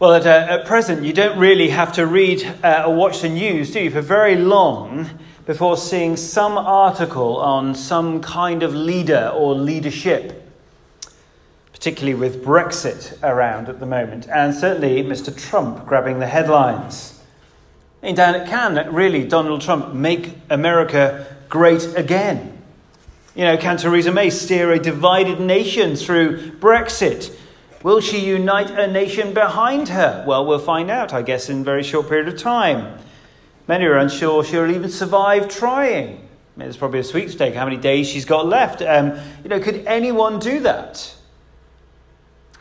Well, at, uh, at, present, you don't really have to read uh, or watch the news, do you, for very long before seeing some article on some kind of leader or leadership, particularly with Brexit around at the moment, and certainly Mr. Trump grabbing the headlines. And Dan, can really Donald Trump make America great again? You know, can Theresa May steer a divided nation through Brexit? Will she unite a nation behind her? Well, we'll find out, I guess, in a very short period of time. Many are unsure she'll even survive trying. I mean, there's probably a sweepstake how many days she's got left. Um, you know, could anyone do that?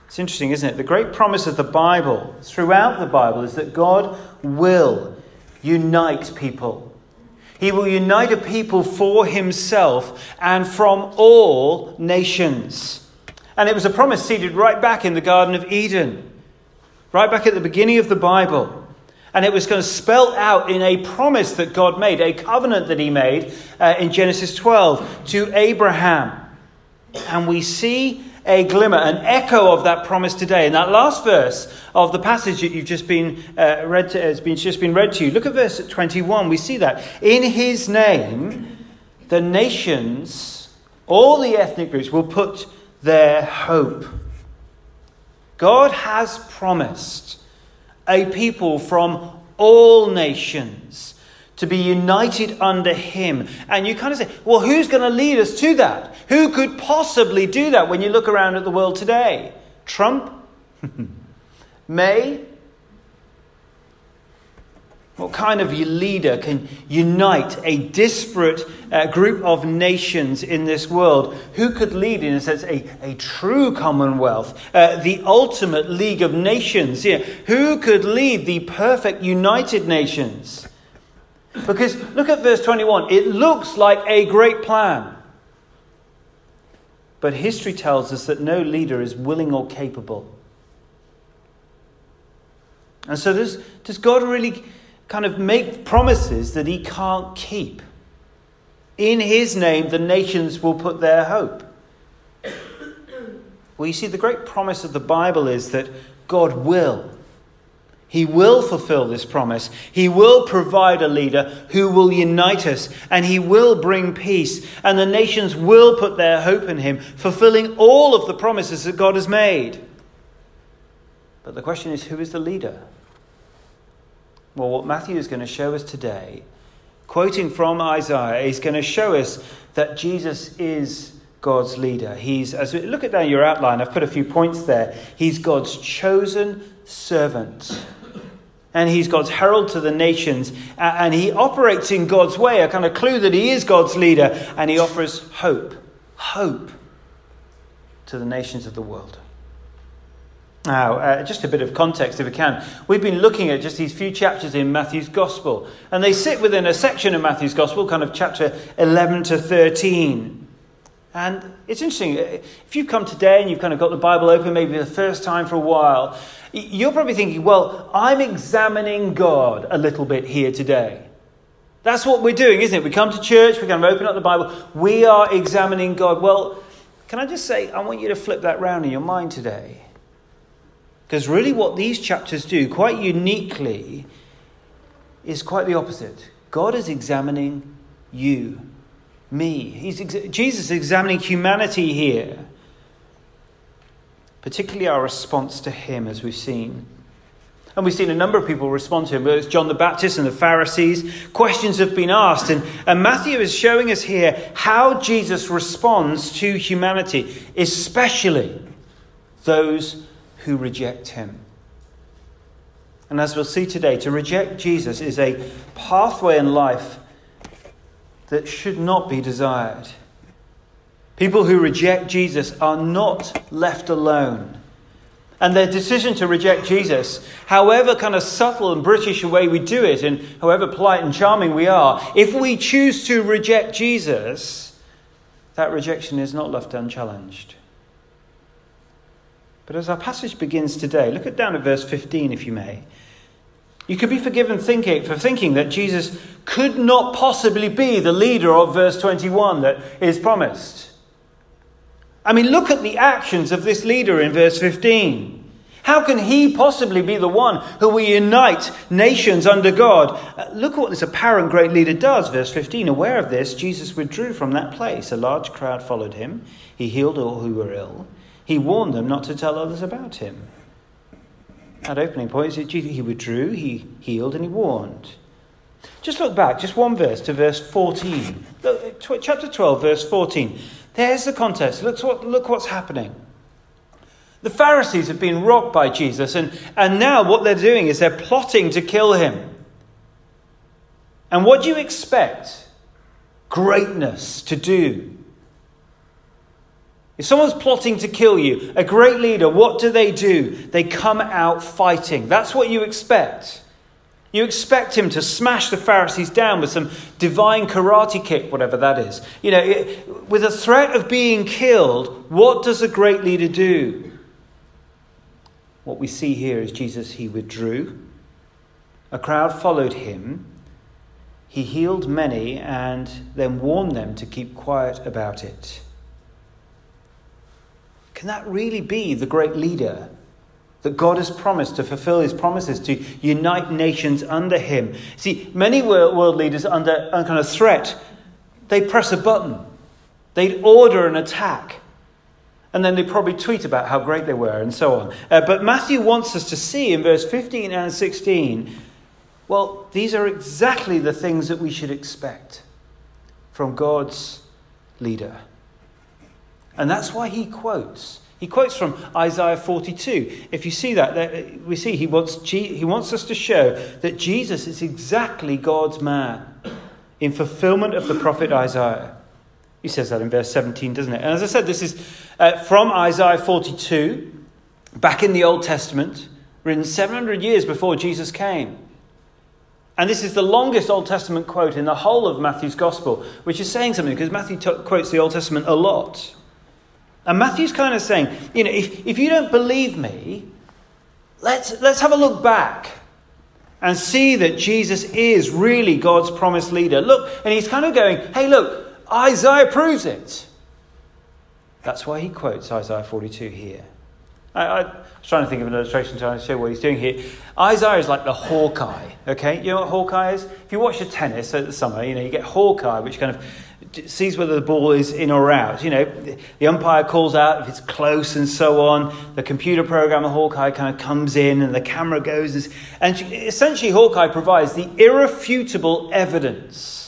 It's interesting, isn't it? The great promise of the Bible, throughout the Bible, is that God will unite people. He will unite a people for himself and from all nations. And it was a promise seated right back in the Garden of Eden, right back at the beginning of the Bible. And it was going to spell out in a promise that God made, a covenant that He made uh, in Genesis 12 to Abraham. And we see a glimmer, an echo of that promise today. In that last verse of the passage that you've just been uh, read, to, has been, just been read to you, look at verse 21. We see that. In His name, the nations, all the ethnic groups, will put their hope. God has promised a people from all nations to be united under Him. And you kind of say, well, who's going to lead us to that? Who could possibly do that when you look around at the world today? Trump? May? What kind of leader can unite a disparate uh, group of nations in this world? Who could lead, in a sense, a, a true commonwealth, uh, the ultimate league of nations? Yeah. Who could lead the perfect united nations? Because look at verse 21. It looks like a great plan. But history tells us that no leader is willing or capable. And so, does, does God really kind of make promises that he can't keep. In his name, the nations will put their hope. Well, you see, the great promise of the Bible is that God will. He will fulfill this promise. He will provide a leader who will unite us, and he will bring peace, and the nations will put their hope in him, fulfilling all of the promises that God has made. But the question is who is the leader? Well, what Matthew is going to show us today, quoting from Isaiah, is going to show us that Jesus is God's leader. He's, as we look at down your outline, I've put a few points there. He's God's chosen servant. And he's God's herald to the nations. And he operates in God's way, a kind of clue that he is God's leader. And he offers hope, hope to the nations of the world. Now, uh, just a bit of context if we can. We've been looking at just these few chapters in Matthew's Gospel, and they sit within a section of Matthew's Gospel, kind of chapter 11 to 13. And it's interesting, uh, if you've come today and you've kind of got the Bible open, maybe the first time for a while, you're probably thinking, well, I'm examining God a little bit here today. That's what we're doing, isn't it? We come to church, we kind of open up the Bible, we are examining God. Well, can I just say, I want you to flip that round in your mind today. Because really, what these chapters do, quite uniquely, is quite the opposite. God is examining you, me. He's ex- Jesus is examining humanity here, particularly our response to Him, as we've seen. And we've seen a number of people respond to him, whether it's John the Baptist and the Pharisees. Questions have been asked. And, and Matthew is showing us here how Jesus responds to humanity, especially those who reject him. And as we'll see today, to reject Jesus is a pathway in life that should not be desired. People who reject Jesus are not left alone. And their decision to reject Jesus, however kind of subtle and British a way we do it, and however polite and charming we are, if we choose to reject Jesus, that rejection is not left unchallenged. But as our passage begins today, look at down at verse 15, if you may. You could be forgiven thinking, for thinking that Jesus could not possibly be the leader of verse 21 that is promised. I mean, look at the actions of this leader in verse 15. How can he possibly be the one who will unite nations under God? Uh, look what this apparent great leader does. Verse 15 Aware of this, Jesus withdrew from that place. A large crowd followed him. He healed all who were ill. He warned them not to tell others about him. At opening point, he withdrew, he healed, and he warned. Just look back, just one verse to verse 14. Look, chapter 12, verse 14. There's the context. Look, what, look what's happening. The Pharisees have been rocked by Jesus, and, and now what they're doing is they're plotting to kill him. And what do you expect greatness to do? If someone's plotting to kill you, a great leader, what do they do? They come out fighting. That's what you expect. You expect him to smash the Pharisees down with some divine karate kick, whatever that is. You know, with a threat of being killed, what does a great leader do? What we see here is Jesus, he withdrew. A crowd followed him. He healed many and then warned them to keep quiet about it. Can that really be the great leader that God has promised to fulfill his promises to unite nations under him? See, many world leaders under, kind of threat, they press a button, they'd order an attack. And then they probably tweet about how great they were and so on. Uh, but Matthew wants us to see in verse 15 and 16 well, these are exactly the things that we should expect from God's leader. And that's why he quotes. He quotes from Isaiah 42. If you see that, we see he wants, he wants us to show that Jesus is exactly God's man in fulfillment of the prophet Isaiah. He says that in verse 17, doesn't it? And as I said, this is uh, from Isaiah 42, back in the Old Testament, written 700 years before Jesus came. And this is the longest Old Testament quote in the whole of Matthew's Gospel, which is saying something because Matthew t- quotes the Old Testament a lot. And Matthew's kind of saying, you know, if, if you don't believe me, let's, let's have a look back and see that Jesus is really God's promised leader. Look, and he's kind of going, hey, look, Isaiah proves it. That's why he quotes Isaiah 42 here. I, I, was trying to think of an illustration to show what he's doing here. Isaiah is like the Hawkeye, okay? You know what Hawkeye is? If you watch the tennis at the summer, you know, you get Hawkeye, which kind of sees whether the ball is in or out. You know, the umpire calls out if it's close and so on. The computer program, the Hawkeye, kind of comes in and the camera goes. And essentially, Hawkeye provides the irrefutable evidence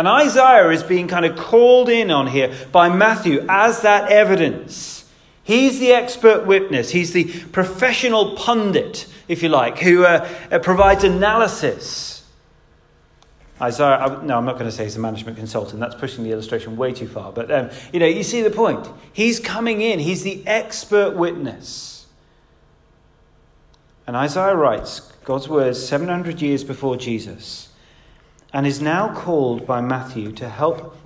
and Isaiah is being kind of called in on here by Matthew as that evidence. He's the expert witness, he's the professional pundit, if you like, who uh, uh, provides analysis. Isaiah, I, no, I'm not going to say he's a management consultant. That's pushing the illustration way too far. But, um, you know, you see the point. He's coming in, he's the expert witness. And Isaiah writes God's words 700 years before Jesus and is now called by Matthew to help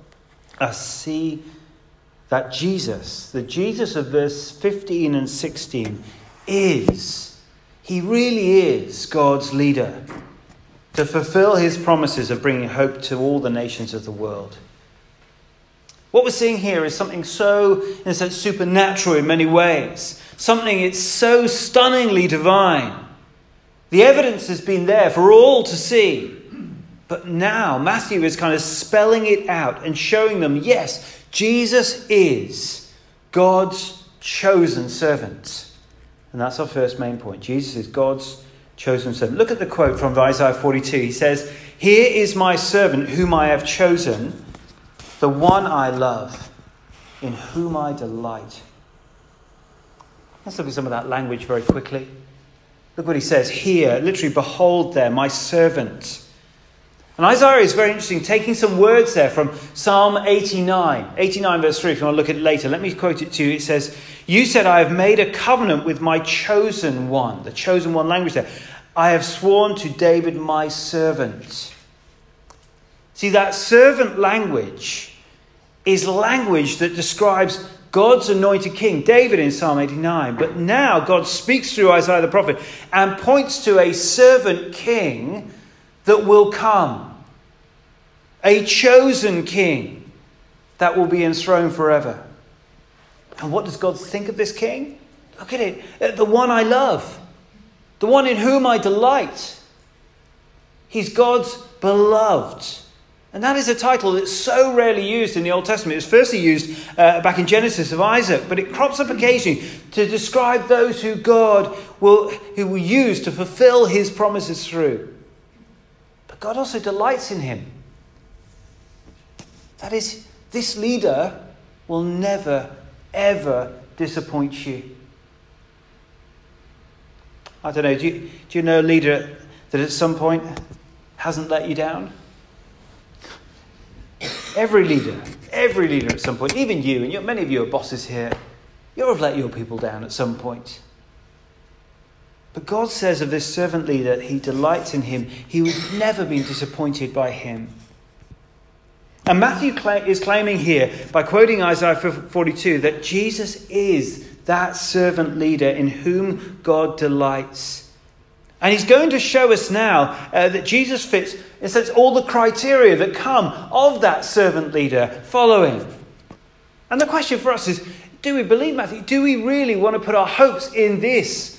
us see that Jesus, the Jesus of verse 15 and 16, is, he really is God's leader to fulfill his promises of bringing hope to all the nations of the world. What we're seeing here is something so, in a sense, supernatural in many ways. Something it's so stunningly divine. The evidence has been there for all to see. But now Matthew is kind of spelling it out and showing them yes, Jesus is God's chosen servant. And that's our first main point. Jesus is God's chosen servant. Look at the quote from Isaiah 42. He says, Here is my servant whom I have chosen, the one I love, in whom I delight. Let's look at some of that language very quickly. Look what he says here. Literally, behold there, my servant and Isaiah is very interesting, taking some words there from Psalm 89. 89, verse 3, if you want to look at it later. Let me quote it to you. It says, You said, I have made a covenant with my chosen one. The chosen one language there. I have sworn to David, my servant. See, that servant language is language that describes God's anointed king, David in Psalm 89. But now God speaks through Isaiah the prophet and points to a servant king that will come, a chosen king that will be enthroned forever. And what does God think of this king? Look at it. Uh, the one I love, the one in whom I delight. He's God's beloved. And that is a title that's so rarely used in the Old Testament. It was firstly used uh, back in Genesis of Isaac, but it crops up occasionally to describe those who God will, who will use to fulfill his promises through. God also delights in him. That is, this leader will never, ever disappoint you. I don't know, do you, do you know a leader that at some point hasn't let you down? Every leader, every leader at some point, even you, and many of you are bosses here, you'll have let your people down at some point. But God says of this servant leader, that he delights in him. He was never been disappointed by him. And Matthew is claiming here, by quoting Isaiah 42, that Jesus is that servant leader in whom God delights. And he's going to show us now uh, that Jesus fits, in sense, all the criteria that come of that servant leader following. And the question for us is do we believe Matthew? Do we really want to put our hopes in this,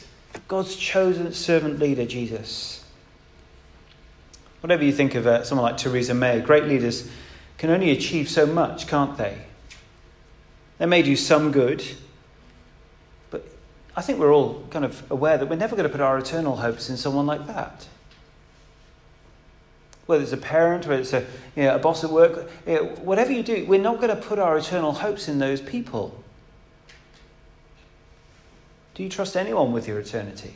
God's chosen servant leader, Jesus? Whatever you think of uh, someone like Theresa May, great leaders can only achieve so much, can't they? They may do some good, but I think we're all kind of aware that we're never going to put our eternal hopes in someone like that. Whether it's a parent, whether it's a, you know, a boss at work, you know, whatever you do, we're not going to put our eternal hopes in those people. Do you trust anyone with your eternity?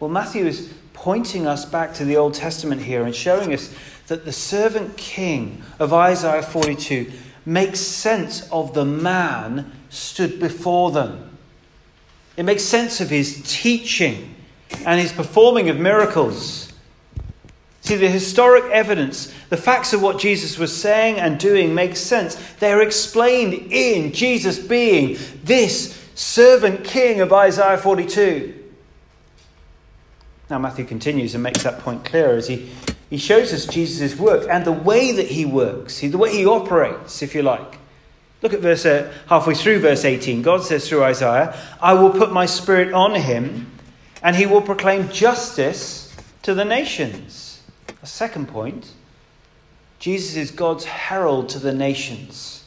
Well, Matthew is pointing us back to the Old Testament here and showing us that the servant king of Isaiah 42 makes sense of the man stood before them. It makes sense of his teaching and his performing of miracles. See, the historic evidence, the facts of what Jesus was saying and doing makes sense. They're explained in Jesus being this servant king of Isaiah 42. Now, Matthew continues and makes that point clearer as he, he shows us Jesus' work and the way that he works, the way he operates, if you like. Look at verse uh, halfway through verse 18. God says through Isaiah, I will put my spirit on him, and he will proclaim justice to the nations. A second point Jesus is God's herald to the nations.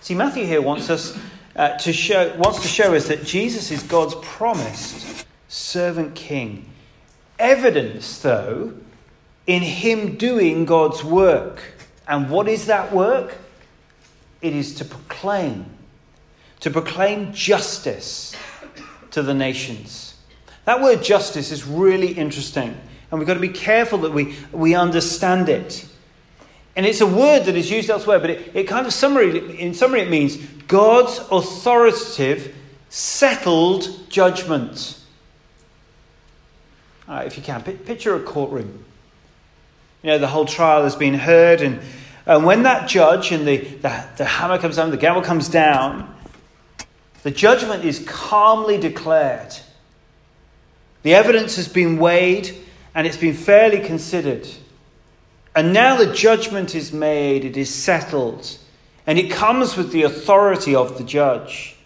See, Matthew here wants us uh, to show, wants to show us that Jesus is God's promised servant king. Evidence, though, in him doing God's work. And what is that work? It is to proclaim, to proclaim justice to the nations. That word justice is really interesting, and we've got to be careful that we, we understand it. And it's a word that is used elsewhere, but it, it kind of summary, in summary, it means God's authoritative, settled judgment. Uh, if you can, picture a courtroom. You know, the whole trial has been heard, and and when that judge and the, the, the hammer comes down, the gavel comes down, the judgment is calmly declared. The evidence has been weighed and it's been fairly considered. And now the judgment is made, it is settled, and it comes with the authority of the judge.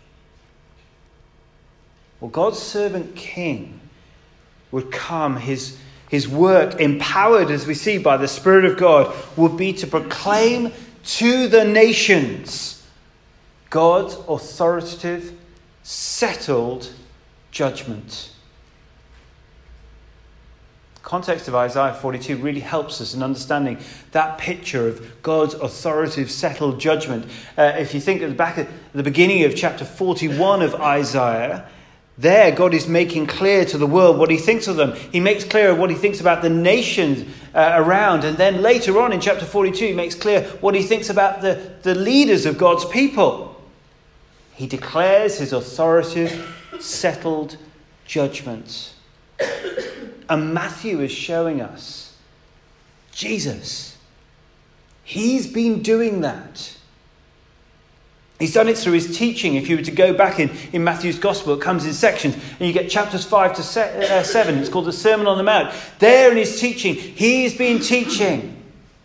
Well, God's servant king would come, his his work, empowered as we see by the Spirit of God, would be to proclaim to the nations God's authoritative, settled judgment. Context of Isaiah 42 really helps us in understanding that picture of God's authoritative, settled judgment. Uh, if you think at the back at the beginning of chapter 41 of Isaiah, there, God is making clear to the world what he thinks of them. He makes clear what he thinks about the nations uh, around. And then later on in chapter 42, he makes clear what he thinks about the, the leaders of God's people. He declares his authoritative, settled judgments. And Matthew is showing us Jesus. He's been doing that. He's done it through his teaching. If you were to go back in, in Matthew's Gospel, it comes in sections, and you get chapters 5 to se- uh, 7. It's called the Sermon on the Mount. There in his teaching, he's been teaching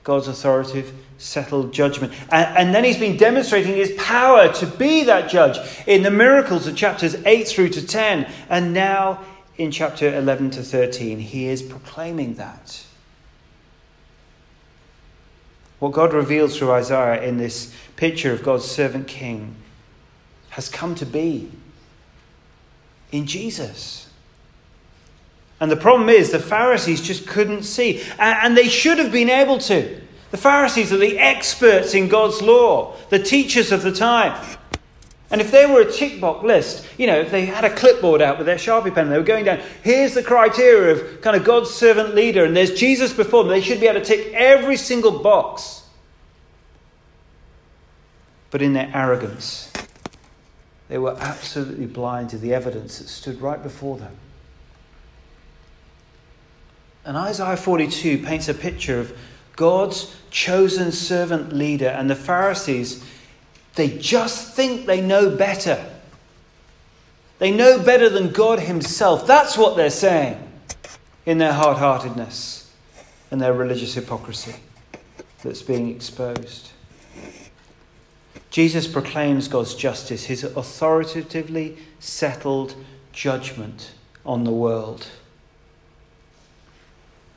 God's authoritative, settled judgment. And, and, then he's been demonstrating his power to be that judge in the miracles of chapters 8 through to 10. And now in chapter 11 to 13, he is proclaiming that. What God reveals through Isaiah in this picture of God's servant king has come to be in Jesus. And the problem is, the Pharisees just couldn't see. And they should have been able to. The Pharisees are the experts in God's law, the teachers of the time. And if they were a tick box list, you know, if they had a clipboard out with their Sharpie pen, they were going down, here's the criteria of kind of God's servant leader, and there's Jesus before them, they should be able to tick every single box. But in their arrogance, they were absolutely blind to the evidence that stood right before them. And Isaiah 42 paints a picture of God's chosen servant leader and the Pharisees they just think they know better. They know better than God Himself. That's what they're saying in their hard heartedness and their religious hypocrisy that's being exposed. Jesus proclaims God's justice, His authoritatively settled judgment on the world.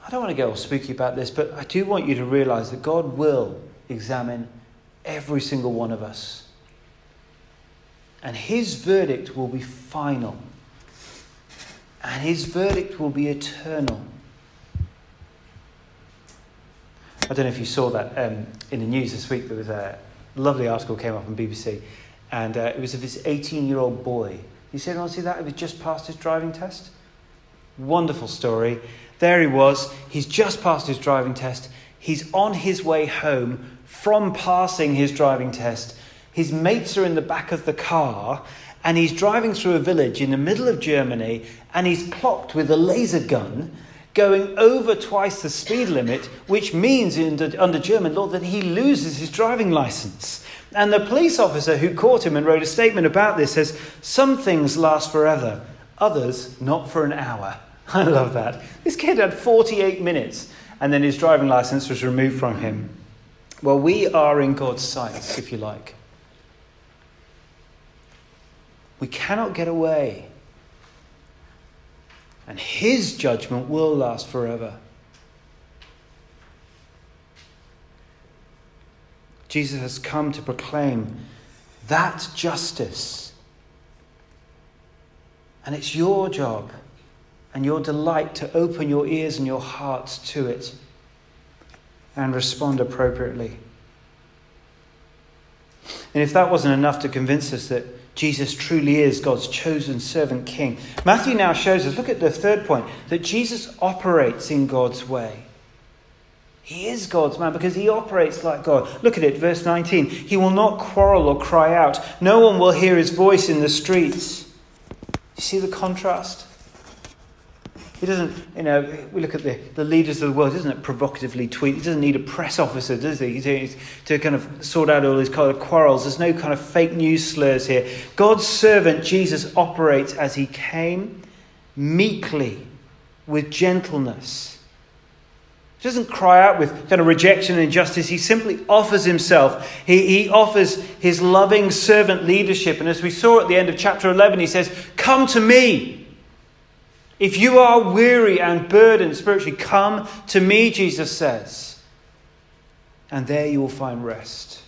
I don't want to get all spooky about this, but I do want you to realize that God will examine every single one of us. And his verdict will be final. And his verdict will be eternal. I don't know if you saw that um, in the news this week. There was a lovely article came up on BBC, and uh, it was of this 18-year-old boy. You see anyone see that? He was just passed his driving test. Wonderful story. There he was. He's just passed his driving test. He's on his way home from passing his driving test. His mates are in the back of the car, and he's driving through a village in the middle of Germany, and he's clocked with a laser gun going over twice the speed limit, which means under, under German law that he loses his driving license. And the police officer who caught him and wrote a statement about this says, Some things last forever, others not for an hour. I love that. This kid had 48 minutes, and then his driving license was removed from him. Well, we are in God's sights, if you like. We cannot get away. And His judgment will last forever. Jesus has come to proclaim that justice. And it's your job and your delight to open your ears and your hearts to it and respond appropriately. And if that wasn't enough to convince us that Jesus truly is God's chosen servant king, Matthew now shows us look at the third point that Jesus operates in God's way. He is God's man because he operates like God. Look at it, verse 19. He will not quarrel or cry out, no one will hear his voice in the streets. You see the contrast? He doesn't, you know, we look at the, the leaders of the world, doesn't it provocatively tweet? He doesn't need a press officer, does he, to, to kind of sort out all his kind of quarrels. There's no kind of fake news slurs here. God's servant, Jesus, operates as he came, meekly, with gentleness. He doesn't cry out with kind of rejection and injustice. He simply offers himself. He, he offers his loving servant leadership. And as we saw at the end of chapter 11, he says, Come to me. If you are weary and burdened spiritually, come to me, Jesus says. And there you will find rest.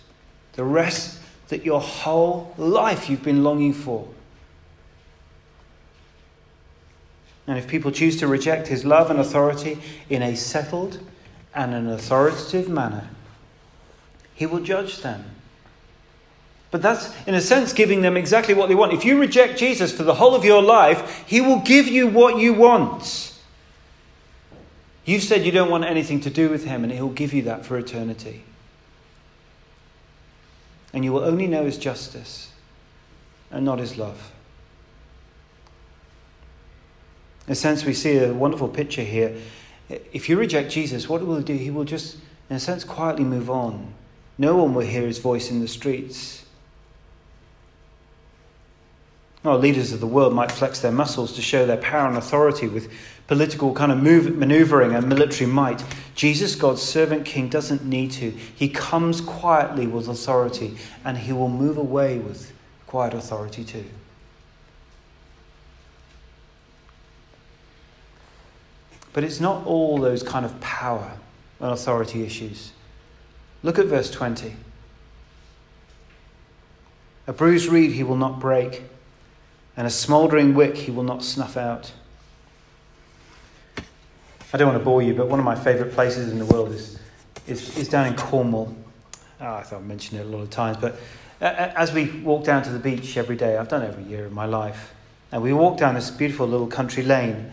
The rest that your whole life you've been longing for. And if people choose to reject his love and authority in a settled and an authoritative manner, he will judge them but that's, in a sense, giving them exactly what they want. If you reject Jesus for the whole of your life, He will give you what you want. You've said you don't want anything to do with Him, and He'll give you that for eternity. And you will only know His justice and not His love. In a sense, we see a wonderful picture here. If you reject Jesus, what will He do? He will just, in a sense, quietly move on. No one will hear His voice in the streets. Well, leaders of the world might flex their muscles to show their power and authority with political kind of move, maneuvering and military might. Jesus, God's servant king, doesn't need to. He comes quietly with authority, and he will move away with quiet authority too. But it's not all those kind of power and authority issues. Look at verse 20. A bruised reed he will not break, and a smouldering wick he will not snuff out. I don't want to bore you, but one of my favourite places in the world is, is, is down in Cornwall. Oh, I thought I mentioned it a lot of times, but uh, uh, as we walk down to the beach every day, I've done every year of my life, and we walk down this beautiful little country lane.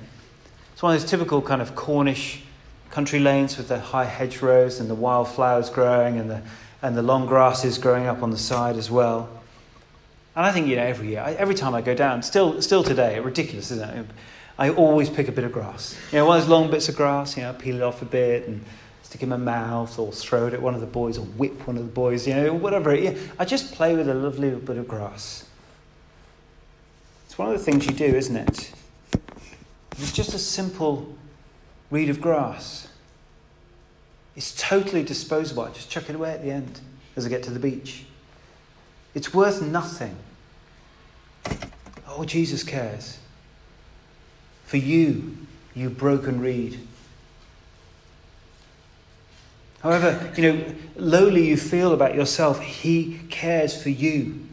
It's one of those typical kind of Cornish country lanes with the high hedgerows and the wildflowers growing and the, and the long grasses growing up on the side as well. And I think, you know, every year, every time I go down, still, still today, ridiculous, isn't it? I always pick a bit of grass. You know, one of those long bits of grass, you know, peel it off a bit and stick it in my mouth or throw it at one of the boys or whip one of the boys, you know, whatever. I just play with a lovely bit of grass. It's one of the things you do, isn't it? It's just a simple reed of grass. It's totally disposable. I just chuck it away at the end as I get to the beach. It's worth nothing. Oh, Jesus cares. For you, you broken reed. However, you know, lowly you feel about yourself, He cares for you.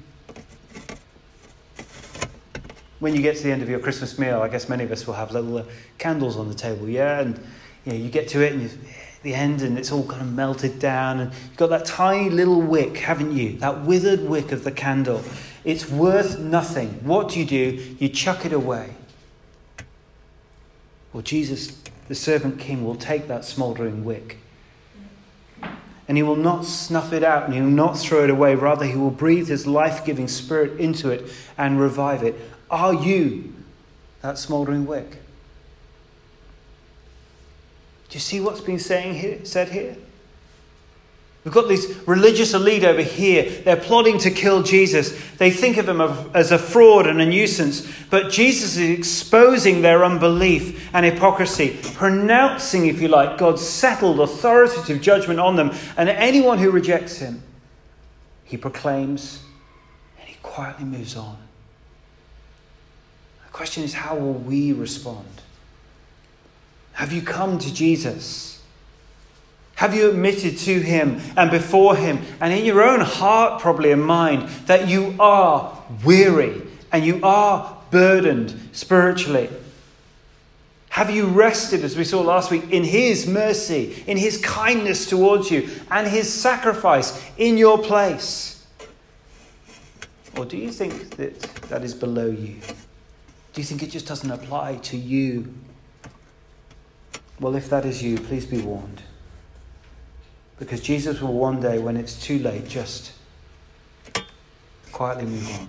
When you get to the end of your Christmas meal, I guess many of us will have little uh, candles on the table, yeah? And you, know, you get to it and you, the end and it's all kind of melted down and you've got that tiny little wick, haven't you? That withered wick of the candle. It's worth nothing. What do you do? You chuck it away. Well, Jesus, the servant king, will take that smouldering wick and he will not snuff it out and he will not throw it away. Rather, he will breathe his life giving spirit into it and revive it. Are you that smouldering wick? Do you see what's being saying here, said here? We've got this religious elite over here. They're plotting to kill Jesus. They think of him as a fraud and a nuisance. But Jesus is exposing their unbelief and hypocrisy, pronouncing, if you like, God's settled authoritative judgment on them. And anyone who rejects him, he proclaims and he quietly moves on. The question is, how will we respond? Have you come to Jesus? Have you admitted to Him and before Him and in your own heart, probably in mind, that you are weary and you are burdened spiritually? Have you rested, as we saw last week, in His mercy, in His kindness towards you, and His sacrifice in your place? Or do you think that that is below you? Do you think it just doesn't apply to you? Well, if that is you, please be warned. Because Jesus will one day, when it's too late, just quietly move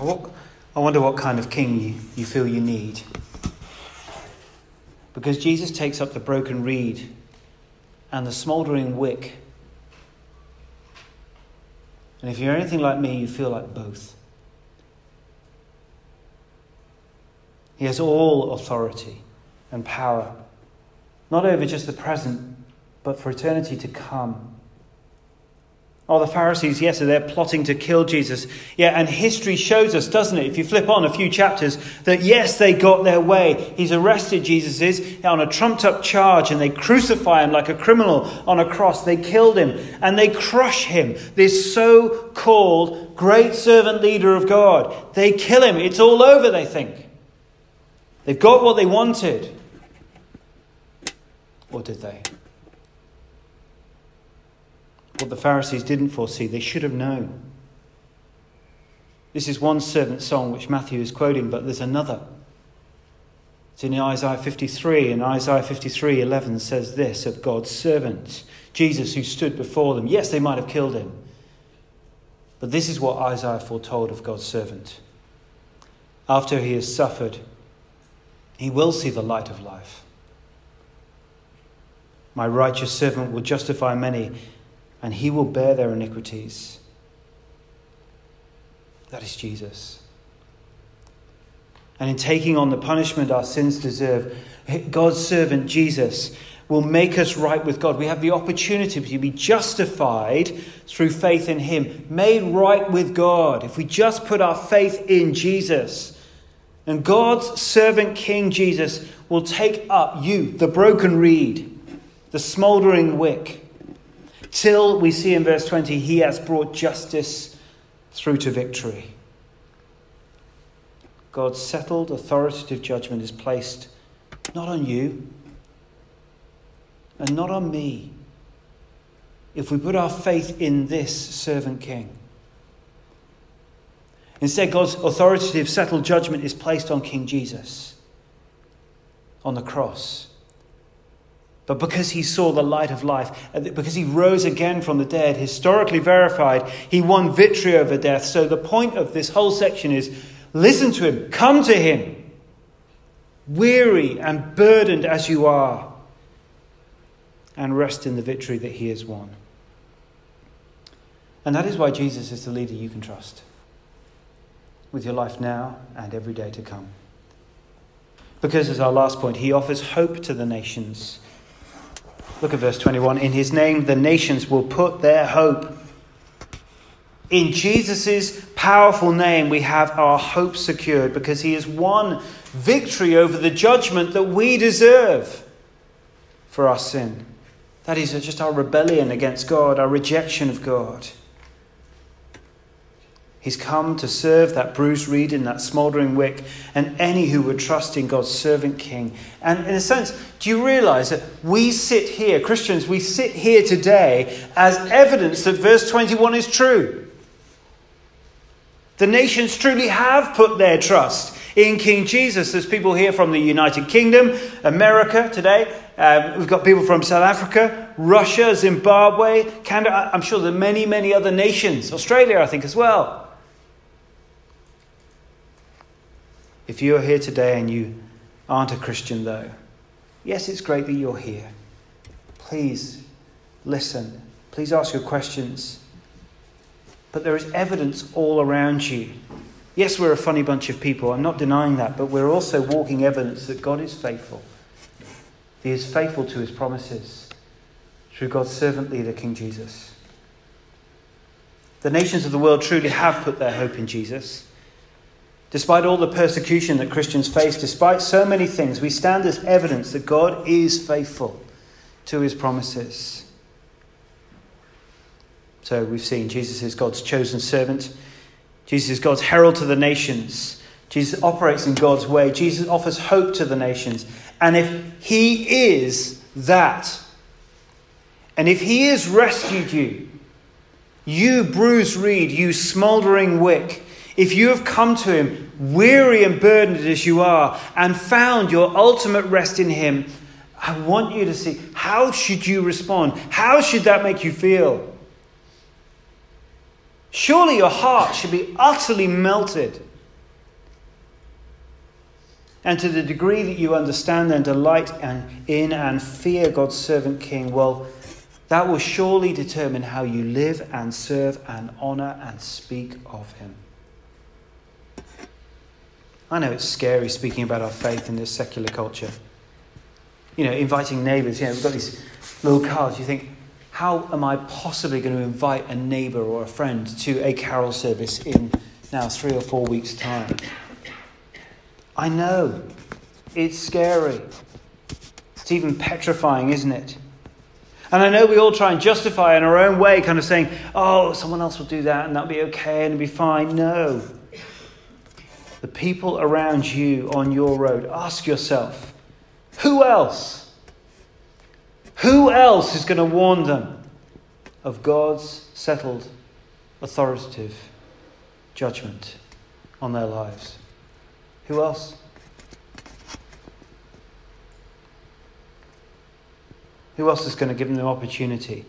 on. I wonder what kind of king you, feel you need. Because Jesus takes up the broken reed and the smouldering wick. And if you're anything like me, you feel like both. He has all authority and power, not over just the present, but for eternity to come. Oh, the Pharisees, yes, they're plotting to kill Jesus. Yeah, and history shows us, doesn't it, if you flip on a few chapters, that yes, they got their way. He's arrested, Jesus is, on a trumped up charge, and they crucify him like a criminal on a cross. They killed him, and they crush him, this so called great servant leader of God. They kill him. It's all over, they think. They've got what they wanted. Or did they? What the Pharisees didn't foresee, they should have known. This is one servant song which Matthew is quoting, but there's another. It's in Isaiah 53, and Isaiah 53 11 says this of God's servant, Jesus who stood before them. Yes, they might have killed him, but this is what Isaiah foretold of God's servant. After he has suffered, he will see the light of life. My righteous servant will justify many, and he will bear their iniquities. That is Jesus. And in taking on the punishment our sins deserve, God's servant Jesus will make us right with God. We have the opportunity to be justified through faith in Him, made right with God, if we just put our faith in Jesus. And God's servant King Jesus will take up you, the broken reed, the smouldering wick, till we see in verse 20, He has brought justice through to victory. God's settled authoritative judgment is placed not on you and not on me if we put our faith in this servant king. Instead, God's authoritative settled judgment is placed on King Jesus on the cross. But because he saw the light of life, uh, because he rose again from the dead, historically verified, he won victory over death. So the point of this whole section is listen to him, come to him, weary and burdened as you are and rest in the victory that he has won. And that is why Jesus is the leader you can trust with your life now and every day to come. Because, as our last point, he offers hope to the nations. Look at verse 21. In his name, the nations will put their hope. In Jesus' powerful name, we have our hope secured because he has won victory over the judgment that we deserve for our sin. That is just our rebellion against God, our rejection of God. He's come to serve that bruised reed in that smouldering wick and any who would trust in God's servant king. And in a sense, do you realize that we sit here, Christians, we sit here today as evidence that verse 21 is true? The nations truly have put their trust in King Jesus. There's people here from the United Kingdom, America today. Um, we've got people from South Africa, Russia, Zimbabwe, Canada. I'm sure there are many, many other nations. Australia, I think, as well. If you're here today and you aren't a Christian, though, yes, it's great that you're here. Please listen. Please ask your questions. But there is evidence all around you Yes, we're a funny bunch of people. I'm not denying that. But we're also walking evidence that God is faithful. He is faithful to his promises through God's servant leader, King Jesus. The nations of the world truly have put their hope in Jesus. Despite all the persecution that Christians face, despite so many things, we stand as evidence that God is faithful to his promises. So we've seen Jesus is God's chosen servant. Jesus is God's herald to the nations. Jesus operates in God's way. Jesus offers hope to the nations. And if he is that, and if he has rescued you, you bruised reed, you smouldering wick, if you have come to him, weary and burdened as you are, and found your ultimate rest in him, I want you to see how should you respond? How should that make you feel? Surely your heart should be utterly melted. And to the degree that you understand and delight and in and fear God's servant king, well, that will surely determine how you live and serve and honor and speak of him. I know it's scary speaking about our faith in this secular culture. You know, inviting neighbors, you know, we've got these little cards. You think, how am I possibly going to invite a neighbour or a friend to a carol service in now three or four weeks' time? I know. It's scary. It's even petrifying, isn't it? And I know we all try and justify in our own way, kind of saying, oh, someone else will do that and that'll be okay and it'll be fine. No. The people around you on your road, ask yourself, who else? Who else is going to warn them of God's settled, authoritative judgment on their lives? Who else? Who else is going to give them the opportunity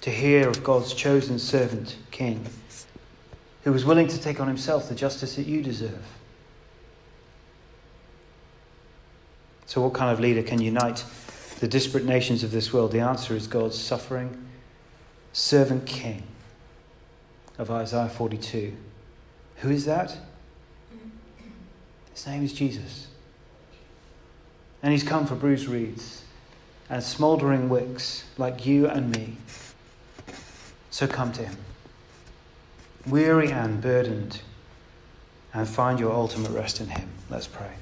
to hear of God's chosen servant, King, who was willing to take on himself the justice that you deserve? So, what kind of leader can unite the disparate nations of this world? The answer is God's suffering servant king of Isaiah 42, Who is that? His name is Jesus. And he's come for bruised reeds and smouldering wicks like you and me. So come to him, weary and burdened, and find your ultimate rest in him. Let's pray.